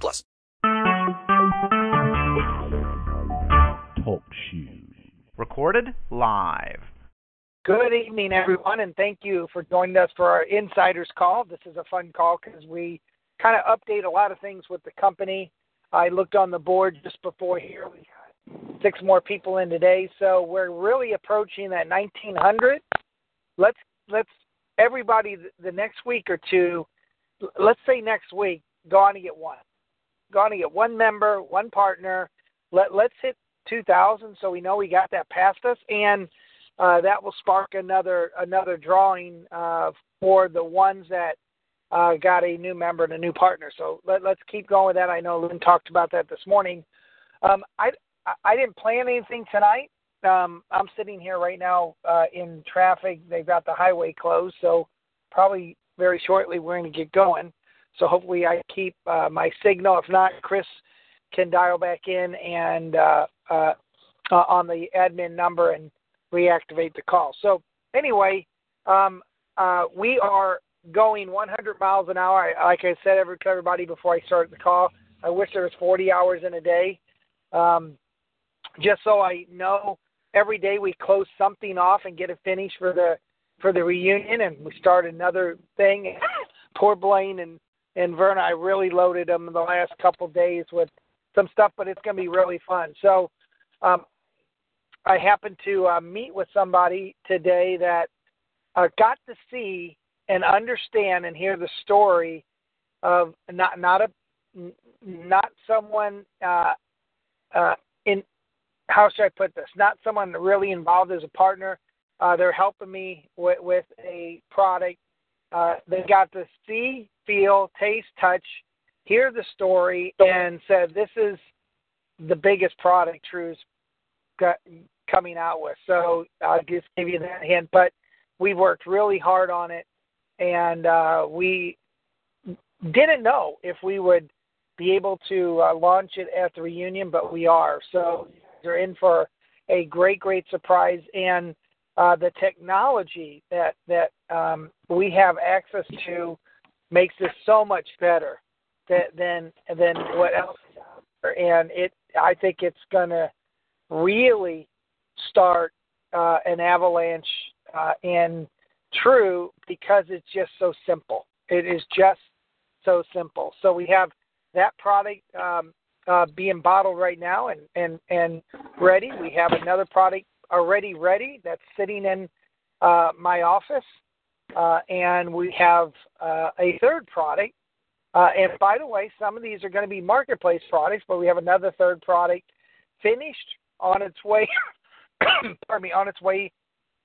plus. Talk shoes. Recorded live. Good evening, everyone, and thank you for joining us for our Insiders Call. This is a fun call because we kind of update a lot of things with the company. I looked on the board just before here. We got six more people in today, so we're really approaching that 1900. Let's let's everybody the next week or two. Let's say next week, go on to get one. Go on to get one member, one partner. Let let's hit 2000 so we know we got that past us and uh, that will spark another another drawing uh, for the ones that uh, got a new member and a new partner. So let, us keep going with that. I know Lynn talked about that this morning. Um, I I didn't plan anything tonight. Um, I'm sitting here right now uh, in traffic. They've got the highway closed, so probably very shortly we're going to get going. So hopefully I keep uh, my signal. If not, Chris can dial back in and uh, uh, uh, on the admin number and reactivate the call. So anyway, um, uh, we are going 100 miles an hour. I, like I said every, to everybody before I started the call, I wish there was 40 hours in a day. Um, just so I know, every day we close something off and get it finished for the for the reunion, and we start another thing. Poor Blaine and and Verna, I really loaded them in the last couple days with some stuff, but it's going to be really fun. So, um, I happened to uh, meet with somebody today that uh, got to see and understand and hear the story of not not a not someone uh, uh, in how should I put this? Not someone really involved as a partner. Uh, they're helping me with, with a product. Uh, they got to see, feel, taste, touch, hear the story, and said, "This is the biggest product True's got coming out with." So I'll just give you that hint. But we worked really hard on it, and uh, we didn't know if we would be able to uh, launch it at the reunion, but we are. So you're in for a great, great surprise, and uh, the technology that that um, we have access to makes this so much better that, than than what else. And it, I think it's gonna really start uh, an avalanche uh, in True because it's just so simple. It is just so simple. So we have that product um, uh, being bottled right now and, and, and ready. We have another product already ready that's sitting in uh, my office. Uh, and we have uh, a third product. Uh, and by the way, some of these are going to be marketplace products, but we have another third product finished on its way. pardon me, on its way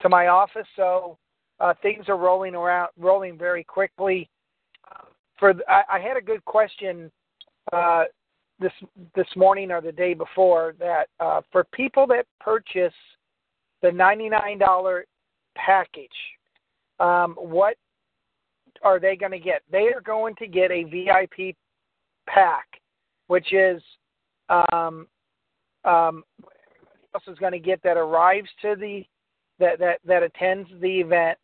to my office. So uh, things are rolling around, rolling very quickly. For I, I had a good question uh, this this morning or the day before that uh, for people that purchase the ninety nine dollar package, um, what are they going to get? They are going to get a VIP pack, which is um, um, else is going to get that arrives to the that that that attends the event.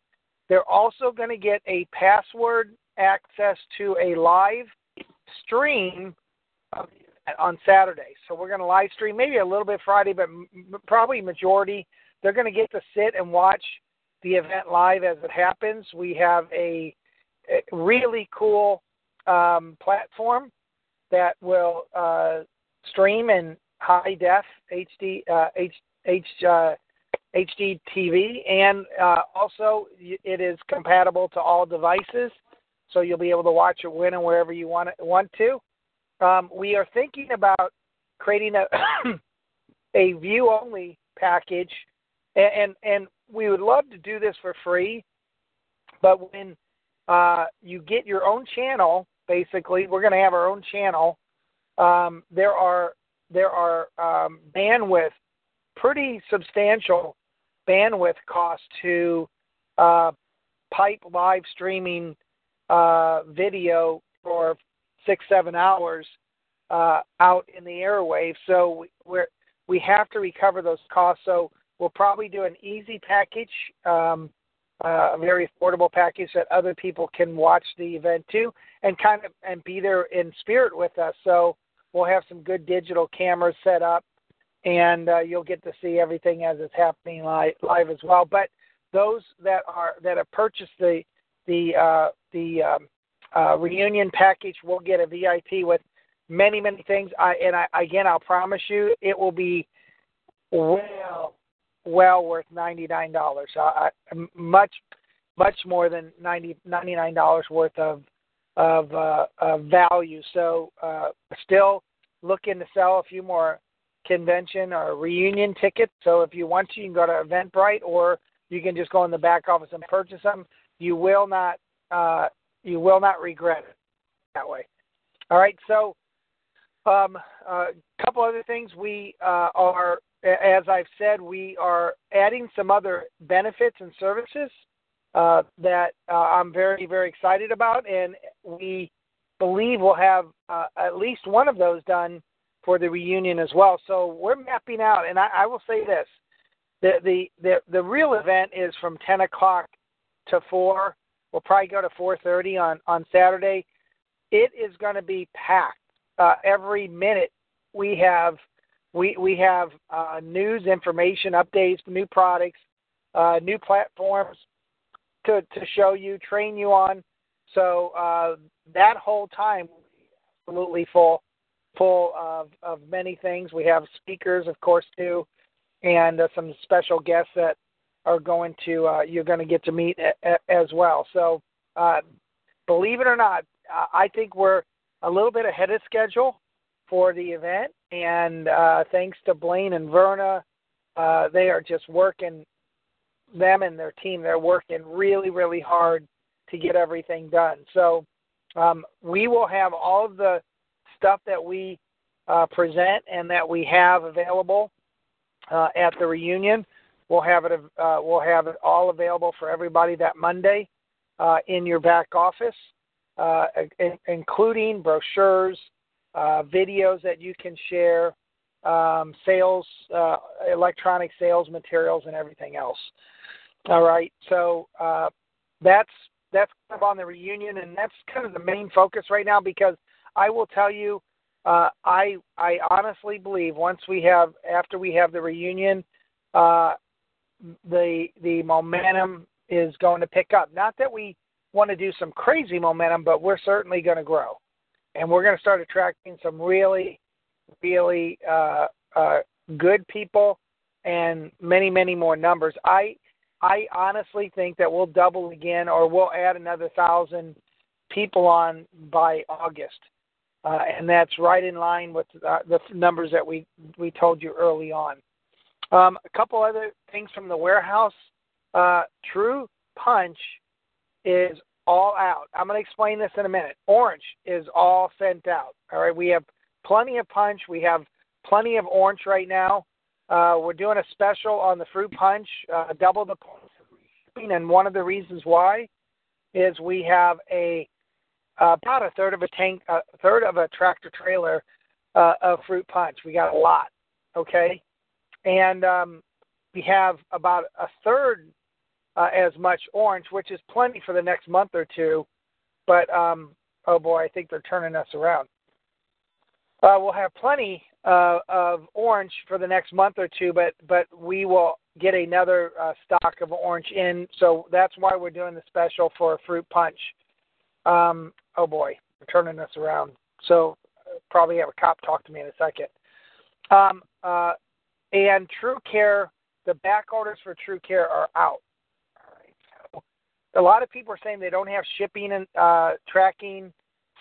They're also going to get a password access to a live stream on Saturday. So we're going to live stream maybe a little bit Friday, but probably majority. They're going to get to sit and watch the event live as it happens. We have a, a really cool um, platform that will uh, stream in high def HD uh, H, H, uh, HD TV, and uh, also it is compatible to all devices, so you'll be able to watch it when and wherever you want it, want to. Um, we are thinking about creating a a view only package, and, and, and we would love to do this for free. But when uh, you get your own channel, basically, we're going to have our own channel um, there are there are um, bandwidth, pretty substantial bandwidth costs to uh, pipe live streaming uh, video for six seven hours uh, out in the airwaves. So we're we have to recover those costs. So we'll probably do an easy package, um, uh, a very affordable package that other people can watch the event too, and kind of and be there in spirit with us. So we'll have some good digital cameras set up, and uh, you'll get to see everything as it's happening live, live as well. But those that are that have purchased the the uh, the um, uh, reunion package will get a VIP with many many things. I and I again I'll promise you it will be well well worth ninety nine dollars. Uh, much much more than ninety ninety nine dollars worth of of, uh, of value. So uh, still looking to sell a few more convention or reunion tickets. So if you want to, you can go to Eventbrite or you can just go in the back office and purchase them. You will not uh, you will not regret it that way. All right. So um, a uh, couple other things we uh, are, as I've said, we are adding some other benefits and services uh, that uh, I'm very, very excited about, and we believe we'll have uh, at least one of those done for the reunion as well. So we're mapping out, and I, I will say this: the, the the the real event is from 10 o'clock to 4. We'll probably go to 4:30 on on Saturday. It is going to be packed uh, every minute. We have we we have uh, news, information, updates, new products, uh, new platforms, to, to show you, train you on. So uh, that whole time, absolutely full, full of, of many things. We have speakers, of course, too, and uh, some special guests that are going to uh, you're going to get to meet a, a, as well. So, uh, believe it or not, I think we're a little bit ahead of schedule for the event, and uh, thanks to Blaine and Verna, uh, they are just working them and their team, they're working really, really hard to get everything done. So um, we will have all of the stuff that we uh, present and that we have available uh, at the reunion. We'll have it. Uh, we'll have it all available for everybody that Monday uh, in your back office, in, including brochures, uh, videos that you can share, um, sales, electronic sales materials, and everything else. All right, so uh, that's that's kind of on the reunion, and that's kind of the main focus right now because I will tell you, uh, I I honestly believe once we have after we have the reunion, uh, the the momentum is going to pick up. Not that we want to do some crazy momentum, but we're certainly going to grow, and we're going to start attracting some really, really uh, uh, good people and many many more numbers. I I honestly think that we'll double again, or we'll add another thousand people on by August, uh, and that's right in line with uh, the numbers that we we told you early on. Um, a couple other things from the warehouse. Uh, True Punch is all out. I'm going to explain this in a minute. Orange is all sent out. All right, we have plenty of punch. We have plenty of orange right now. Uh, we're doing a special on the fruit punch, uh, double the shipping, and one of the reasons why is we have a uh, about a third of a tank, a third of a tractor trailer uh, of fruit punch. We got a lot, okay, and um, we have about a third uh, as much orange, which is plenty for the next month or two. But um, oh boy, I think they're turning us around. Uh, we'll have plenty uh, of orange for the next month or two, but but we will get another uh, stock of orange in. So that's why we're doing the special for fruit punch. Um, oh boy, we're turning this around. So uh, probably have a cop talk to me in a second. Um, uh, and True Care, the back orders for True Care are out. A lot of people are saying they don't have shipping and uh, tracking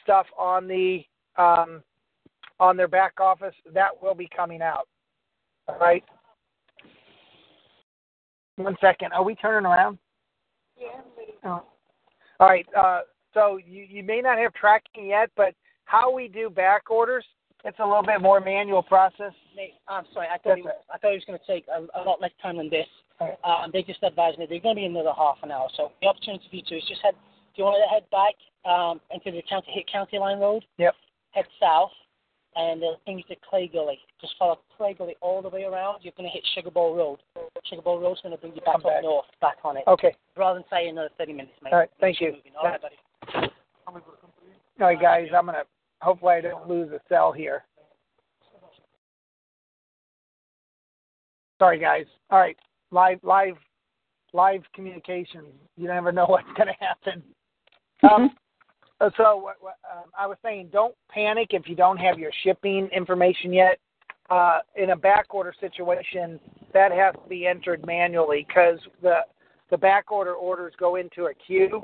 stuff on the um, on their back office. That will be coming out. All right. One second. Are we turning around? Yeah. Oh. All right. Uh, so you, you may not have tracking yet, but how we do back orders it's a little bit more manual process. Nate, I'm sorry. I thought, he, That's I thought it was going to take a, a lot less time than this. Um, they just advised me they're going to be another half an hour. So the opportunity for you to is just head. Do you want to head back um, into the county hit County Line Road? Yep. Head south, and the thing is the Clay Gully. Just follow Clay Gully all the way around. You're going to hit Sugar Bowl Road. Sugar Bowl Road's going to bring you back Come up back. north, back on it. Okay. Rather than say another 30 minutes, mate. All right, thank you. moving. All right, buddy. All right, guys. I'm gonna. Hopefully, I don't lose a cell here. Sorry, guys. All right, live, live, live communication. You never know what's gonna happen. Um, uh, so what, um, I was saying, don't panic if you don't have your shipping information yet. Uh, in a back order situation, that has to be entered manually because the the back order orders go into a queue,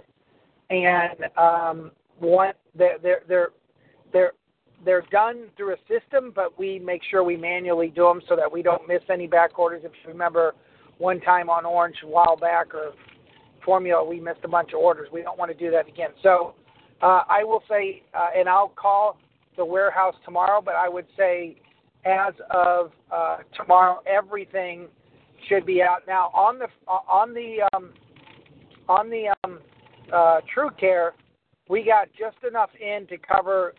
and um, one they're they're they're they're they're done through a system, but we make sure we manually do them so that we don't miss any back orders. If you remember, one time on Orange a while back or Formula, we missed a bunch of orders. We don't want to do that again. So uh, I will say, uh, and I'll call the warehouse tomorrow, but I would say as of uh, tomorrow, everything should be out. Now on the on the um, on the um, uh, True Care, we got just enough in to cover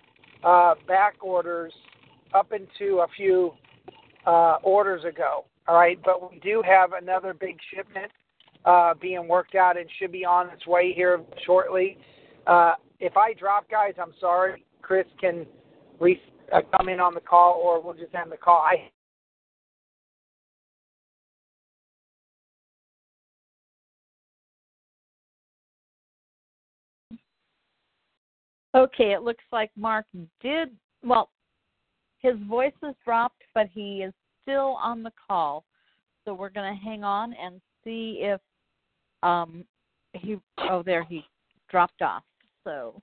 uh, back orders up into a few uh, orders ago. All right, but we do have another big shipment uh, being worked out and should be on its way here shortly. Uh, if I drop, guys, I'm sorry. Chris can re- uh, come in on the call, or we'll just end the call. I Okay, it looks like Mark did well. His voice is dropped, but he is still on the call. So we're going to hang on and see if um he oh there he dropped off. So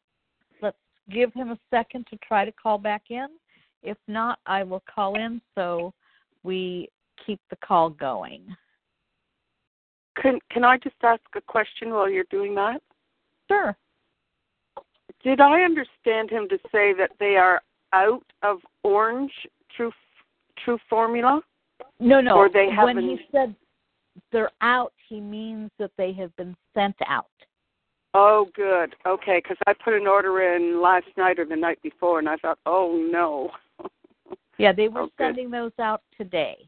let's give him a second to try to call back in. If not, I will call in so we keep the call going. Can can I just ask a question while you're doing that? Sure. Did I understand him to say that they are out of orange true true formula? No, no. Or they when haven't- he said they're out, he means that they have been sent out. Oh, good. Okay, because I put an order in last night or the night before, and I thought, oh no. Yeah, they were Oh, good. sending those out today.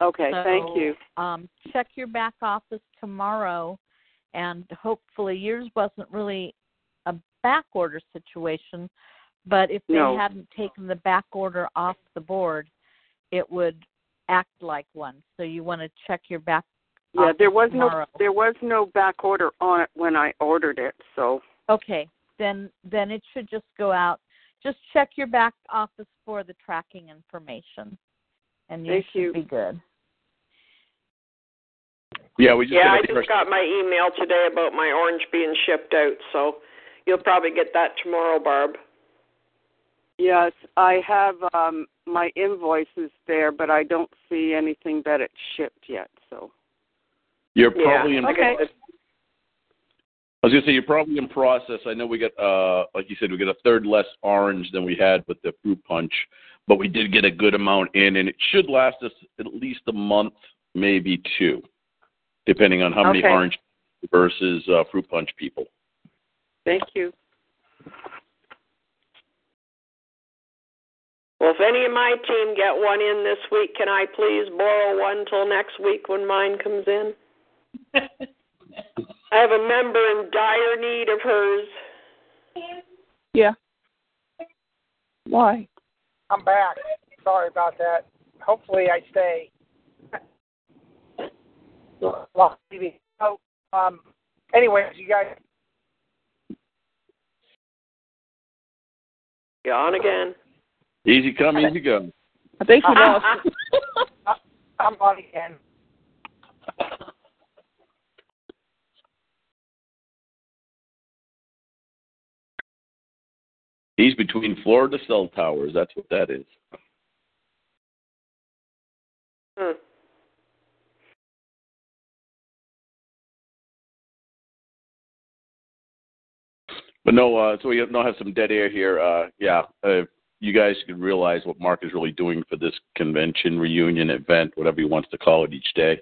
okay, thank you. Um, check your back office tomorrow, and hopefully yours wasn't really a back order situation, but if they No. hadn't taken the back order off the board, it would act like one. So you want to check your back. Yeah, there was tomorrow. no there was no back order on it when I ordered it, so Okay, then then it should just go out. Just check your back office for the tracking information, and you Thank should you. be good. Yeah, we just Yeah, got I a just commercial- got my email today about my orange being shipped out, so you'll probably get that tomorrow, Barb. yes, I have um my invoice is there, but I don't see anything that it's shipped yet, so You're Yeah, probably in. like I I was gonna say you're probably in process. I know we got, uh, like you said, we got a third less orange than we had with the fruit punch, but we did get a good amount in, and it should last us at least a month, maybe two, depending on how many orange versus uh, fruit punch people. thank you. Well, if any of my team get one in this week, can I please borrow one till next week when mine comes in? I have a member in dire need of hers. Yeah. Why? I'm back. Sorry about that. Hopefully, I stay. Lost TV. So, um, anyways, you guys, You on again? Easy come, easy go. I think we lost. I'm on again. He's between Florida cell towers. That's what that is. Hmm. But no, uh, so we have, now have some dead air here. Uh, yeah, uh, you guys can realize what Mark is really doing for this convention, reunion, event, whatever he wants to call it each day.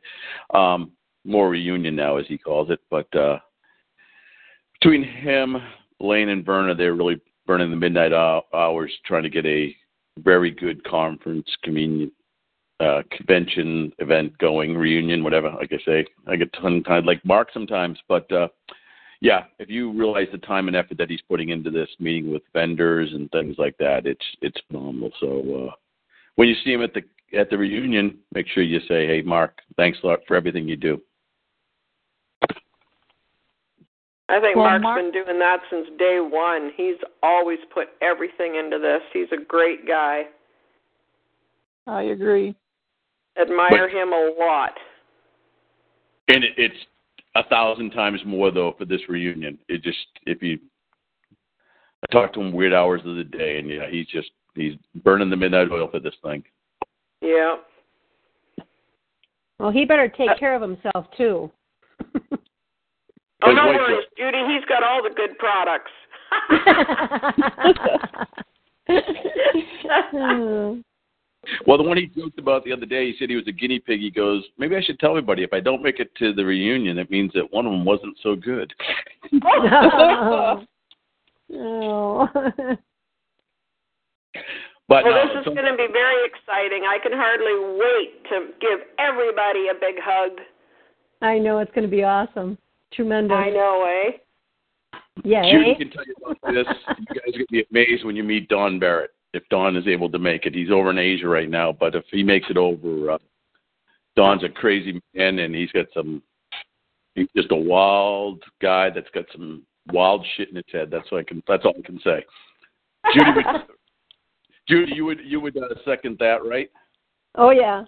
Um, more reunion now, as he calls it. But uh, between him, Blaine, and Verna, they're really burning the midnight hours trying to get a very good conference, convenient uh, convention event going, reunion, whatever. Like I say, I get ton kind of like Mark sometimes, but uh, yeah, if you realize the time and effort that he's putting into this, meeting with vendors and things like that, it's it's phenomenal. So uh, when you see him at the at the reunion, make sure you say, "Hey, Mark, thanks a lot for everything you do." I think Well, Mark's Mark- been doing that since day one. He's always put everything into this. He's a great guy. I agree. Admire him a lot. And it, it's a thousand times more though for this reunion. It just if you, I talked to him weird hours of the day, and yeah, he's just he's burning the midnight oil for this thing. Yeah. Well, he better take uh, care of himself too. Oh, no worries, Judy. He's got all the good products. Well, the one he joked about the other day, he said he was a guinea pig. He goes, maybe I should tell everybody if I don't make it to the reunion, it means that one of them wasn't so good. oh. Oh. But well, no, this is so- going to be very exciting. I can hardly wait to give everybody a big hug. I know it's going to be awesome. Tremendous. I know, eh? Yeah. Judy eh? can tell you about this. You guys are going to be amazed when you meet Don Barrett. If Don is able to make it, he's over in Asia right now. But if he makes it over, uh, Don's a crazy man, and he's got some. He's just a wild guy that's got some wild shit in his head. That's all I can. That's all I can say. Judy, would, Judy, you would you would uh, second that, right? Oh yeah.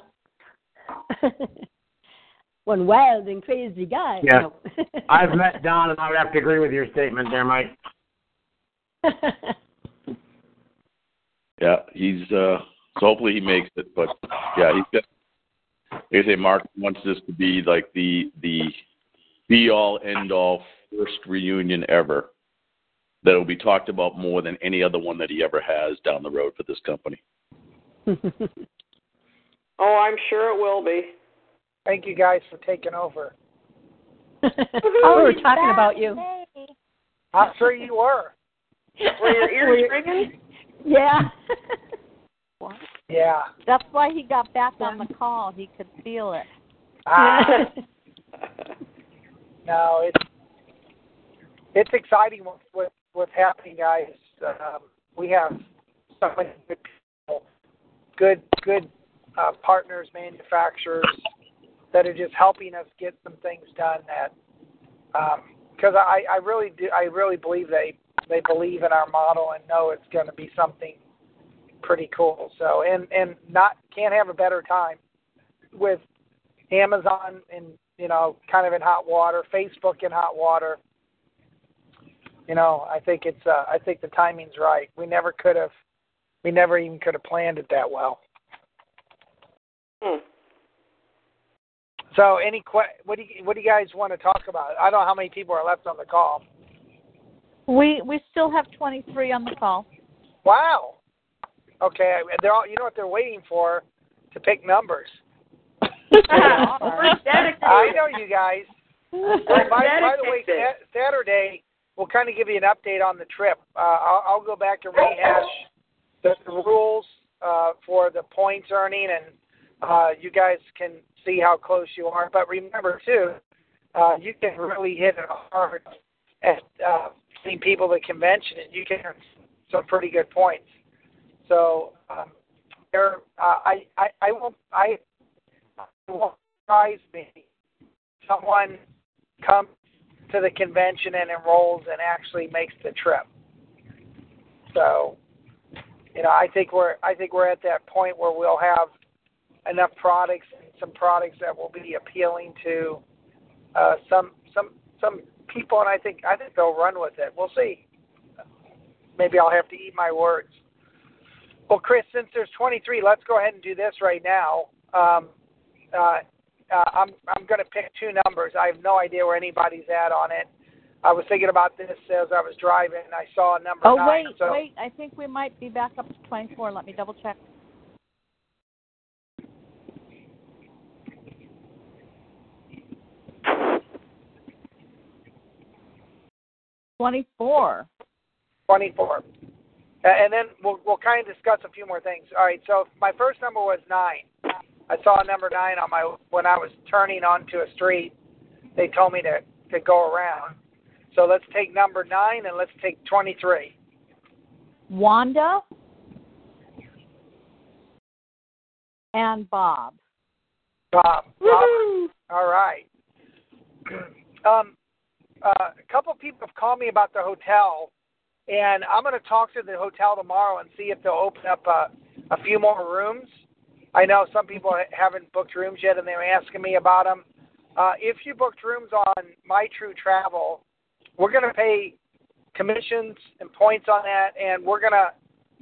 One wild and crazy guy. Yeah. I've met Don, and I would have to agree with your statement there, Mike. Yeah, he's uh so hopefully he makes it, but yeah, he's got like I say Mark wants this to be like the the be all end all first reunion ever. That will be talked about more than any other one that he ever has down the road for this company. Oh, I'm sure it will be. Thank you guys for taking over. oh, we were talking about you. I'm sure you were. Were your ears ringing? Yeah. What? Yeah. That's why he got back on the call. He could feel it. Ah, no, it's it's exciting what, what what's happening, guys. Um, we have so many good people, good good uh, partners, manufacturers that are just helping us get some things done. That because I I really do I really believe they they believe in our model and know it's going to be something pretty cool. So and and not can't have a better time with Amazon and you know kind of in hot water, Facebook in hot water. You know, I think it's uh, I think the timing's right. We never could have we never even could have planned it that well. Hmm. So any que- what do you what do you guys want to talk about? I don't know how many people are left on the call. We we still have 23 on the call. Wow. Okay, they're all you know what they're waiting for to pick numbers. I know you guys. We're by, by the way, Saturday we'll kind of give you an update on the trip. Uh, I'll, I'll go back and rehash the, the rules uh, for the points earning, and uh, you guys can see how close you are. But remember too, uh, you can really hit it hard at seeing people at convention, and you can some pretty good points. So um, there, uh, I, I, I won't, I, it won't surprise me. Someone comes to the convention and enrolls and actually makes the trip. So, you know, I think we're, I think we're at that point where we'll have enough products and some products that will be appealing to uh, some, some, some people, and I think, I think they'll run with it. We'll see. Maybe I'll have to eat my words. Well, Chris, since there's 23, let's go ahead and do this right now. Um, uh, uh, I'm I'm going to pick two numbers. I have no idea where anybody's at on it. I was thinking about this as I was driving, and I saw a number Oh nine. wait, so wait. I think we might be back up to 24. Let me double check. Twenty-four. 24. Uh, and then we'll we'll kind of discuss a few more things. All right. So my first number was nine. I saw a number nine on my when I was turning onto a street. They told me to to go around. So let's take number nine and let's take 23. Wanda and Bob. Bob. Bob. All right. Um, uh, a couple of people have called me about the hotel, and I'm going to talk to the hotel tomorrow and see if they'll open up a, a few more rooms. I know some people haven't booked rooms yet, and they're asking me about them. Uh, if you booked rooms on My True Travel, we're going to pay commissions and points on that, and we're going to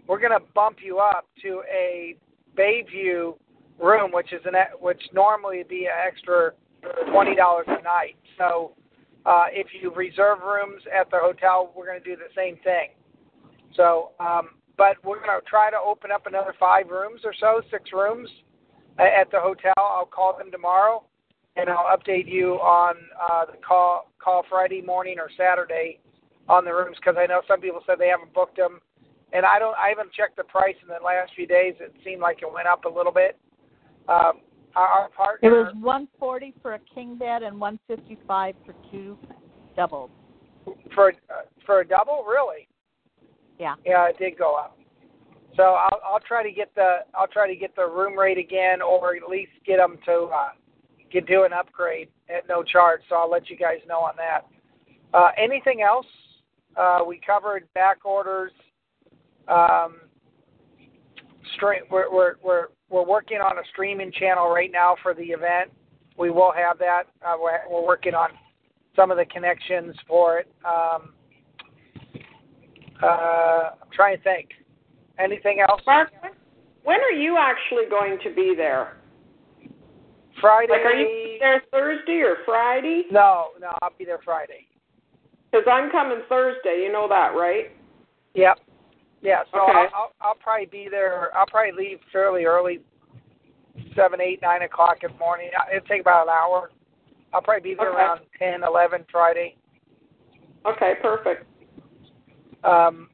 we're going to bump you up to a Bayview room, which is an which normally would be an extra twenty dollars a night. So uh, if you reserve rooms at the hotel, we're going to do the same thing. So, um, but we're going to try to open up another five rooms or so, six rooms at the hotel. I'll call them tomorrow, and I'll update you on uh, the call call Friday morning or Saturday on the rooms because I know some people said they haven't booked them, and I don't. I haven't checked the price in the last few days. It seemed like it went up a little bit. Um, our, our partner. It was 140 for a king bed and 155 for two doubles. for uh, for a double, really. Yeah. Yeah, it did go up. So I'll I'll try to get the I'll try to get the room rate again, or at least get them to uh, get do an upgrade at no charge. So I'll let you guys know on that. Uh, anything else? Uh, we covered back orders. Um, stream. We're we're we're we're working on a streaming channel right now for the event. We will have that. Uh, we're, we're working on some of the connections for it. Um, uh, I'm trying to think. Anything else? Mark, when are you actually going to be there? Friday. Like, are you there Thursday or Friday? No, no, I'll be there Friday. Because I'm coming Thursday. You know that, right? Yep. Yeah. So Okay. I'll, I'll I'll probably be there. I'll probably leave fairly early, seven, eight, nine o'clock in the morning. Uh, It'll take about an hour. I'll probably be there Okay. around ten, eleven Friday. Okay, perfect. Um.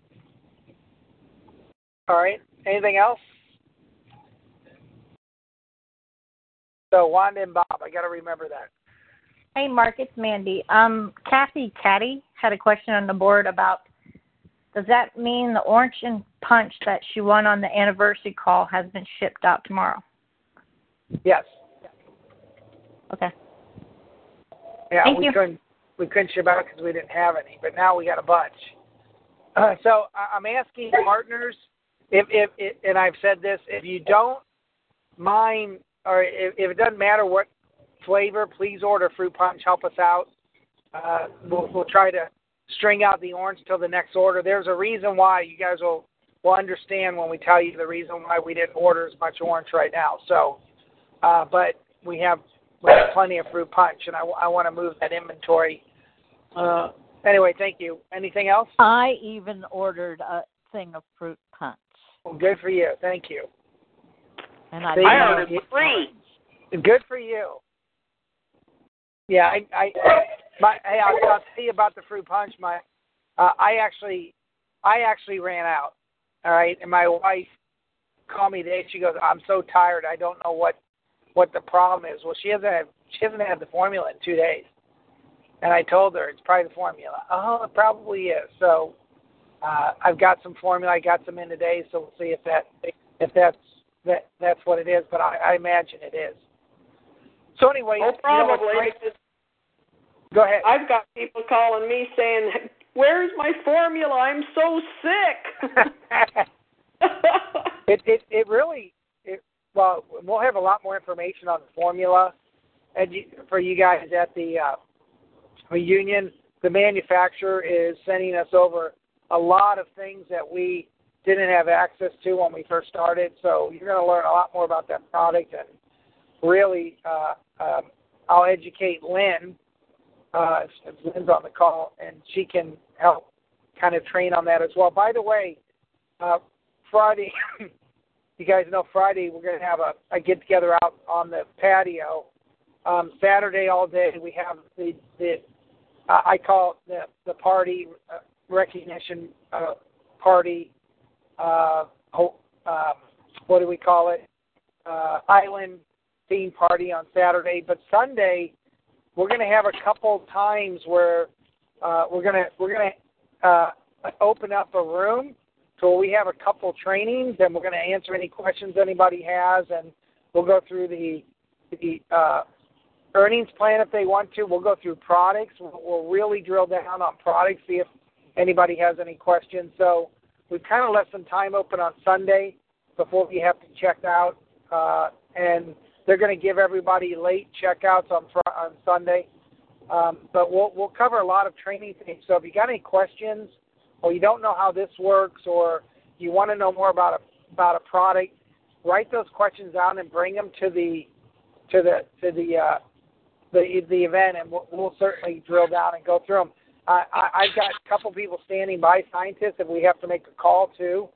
All right. Anything else? So Wanda and Bob, I got to remember that. Hey, Mark, it's Mandy. Um, Kathy Caddy had a question on the board about does that mean the orange and punch that she won on the anniversary call has been shipped out tomorrow? Yes. Okay. Yeah, Thank we you. couldn't we couldn't ship out because we didn't have any, but now we got a bunch. Uh, so I'm asking partners if, if if and I've said this if you don't mind or if, if it doesn't matter what flavor, please order fruit punch. Help us out. Uh, we'll we'll try to string out the orange till the next order. There's a reason why you guys will will understand when we tell you the reason why we didn't order as much orange right now. So, uh, but we have we have plenty of fruit punch, and I, I want to move that inventory. Uh, anyway, thank you. Anything else? I even ordered a thing of fruit punch. Well, good for you. Thank you. And I, I ordered three. Good for you. Yeah, I, I, my, hey, I'll, I'll tell you about the fruit punch. My, uh, I actually, I actually ran out. All right, and my wife called me today. She goes, "I'm so tired. I don't know what, what the problem is." Well, she hasn't, had, she hasn't had the formula in two days, and I told her it's probably the formula. Oh, it probably is. So, uh, I've got some formula. I got some in today, so we'll see if that, if that's that that's what it is. But I, I imagine it is. So anyway, Oh, you know probably. Go ahead. I've got people calling me saying, "Where's my formula? I'm so sick." it it it really it well we'll have a lot more information on the formula and you, for you guys at the uh reunion the manufacturer is sending us over a lot of things that we didn't have access to when we first started so you're going to learn a lot more about that product and really uh um, I'll educate Lynn uh, Lynn's on the call, and she can help kind of train on that as well. By the way, uh, Friday, you guys know Friday we're going to have a, a get together out on the patio. Um, Saturday all day we have the the uh, I call it the the party uh, recognition uh, party. Uh, ho- uh, what do we call it? Uh, island theme party on Saturday, but Sunday we're going to have a couple times where uh, we're going to we're going to uh, open up a room so we have a couple trainings and we're going to answer any questions anybody has and we'll go through the the uh, earnings plan if they want to. We'll go through products. We'll, we'll really drill down on products, see if anybody has any questions. So we've kind of left some time open on Sunday before we have to check out, uh, and they're going to give everybody late checkouts on fr- on Sunday. Um, but we'll we'll cover a lot of training things. So if you got any questions, or you don't know how this works, or you want to know more about a about a product, write those questions down and bring them to the to the to the uh, the the event, and we'll, we'll certainly drill down and go through them. I, I, I've got a couple people standing by, scientists, if we have to make a call too.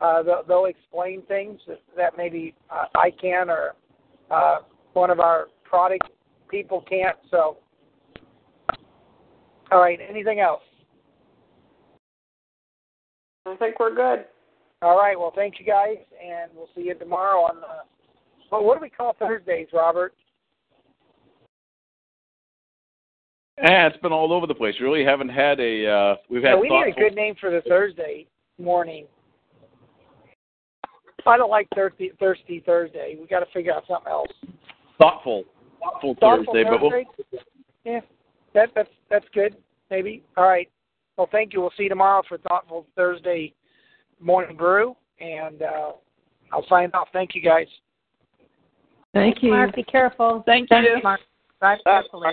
Uh, they'll, they'll explain things that, that maybe uh, I can or uh, one of our product people can't. So, all right. Anything else? I think we're good. All right. Well, thank you guys, and we'll see you tomorrow on the. Well, what do we call Thursdays, Robert? Eh, it's been all over the place. We really haven't had a. Uh, we've had. Yeah, we need a good name for the Thursday morning. I don't like thirsty thirsty Thursday. We got to figure out something else. thoughtful, thoughtful, Thoughtful Thursday, but we'll, Yeah, that that's that's good. Maybe. All right. Well, thank you. We'll see you tomorrow for thoughtful Thursday morning brew, and uh, I'll sign off. Thank you, guys. Thank you. Mark, be careful. Thank Thanks, you. Mark. Drive carefully.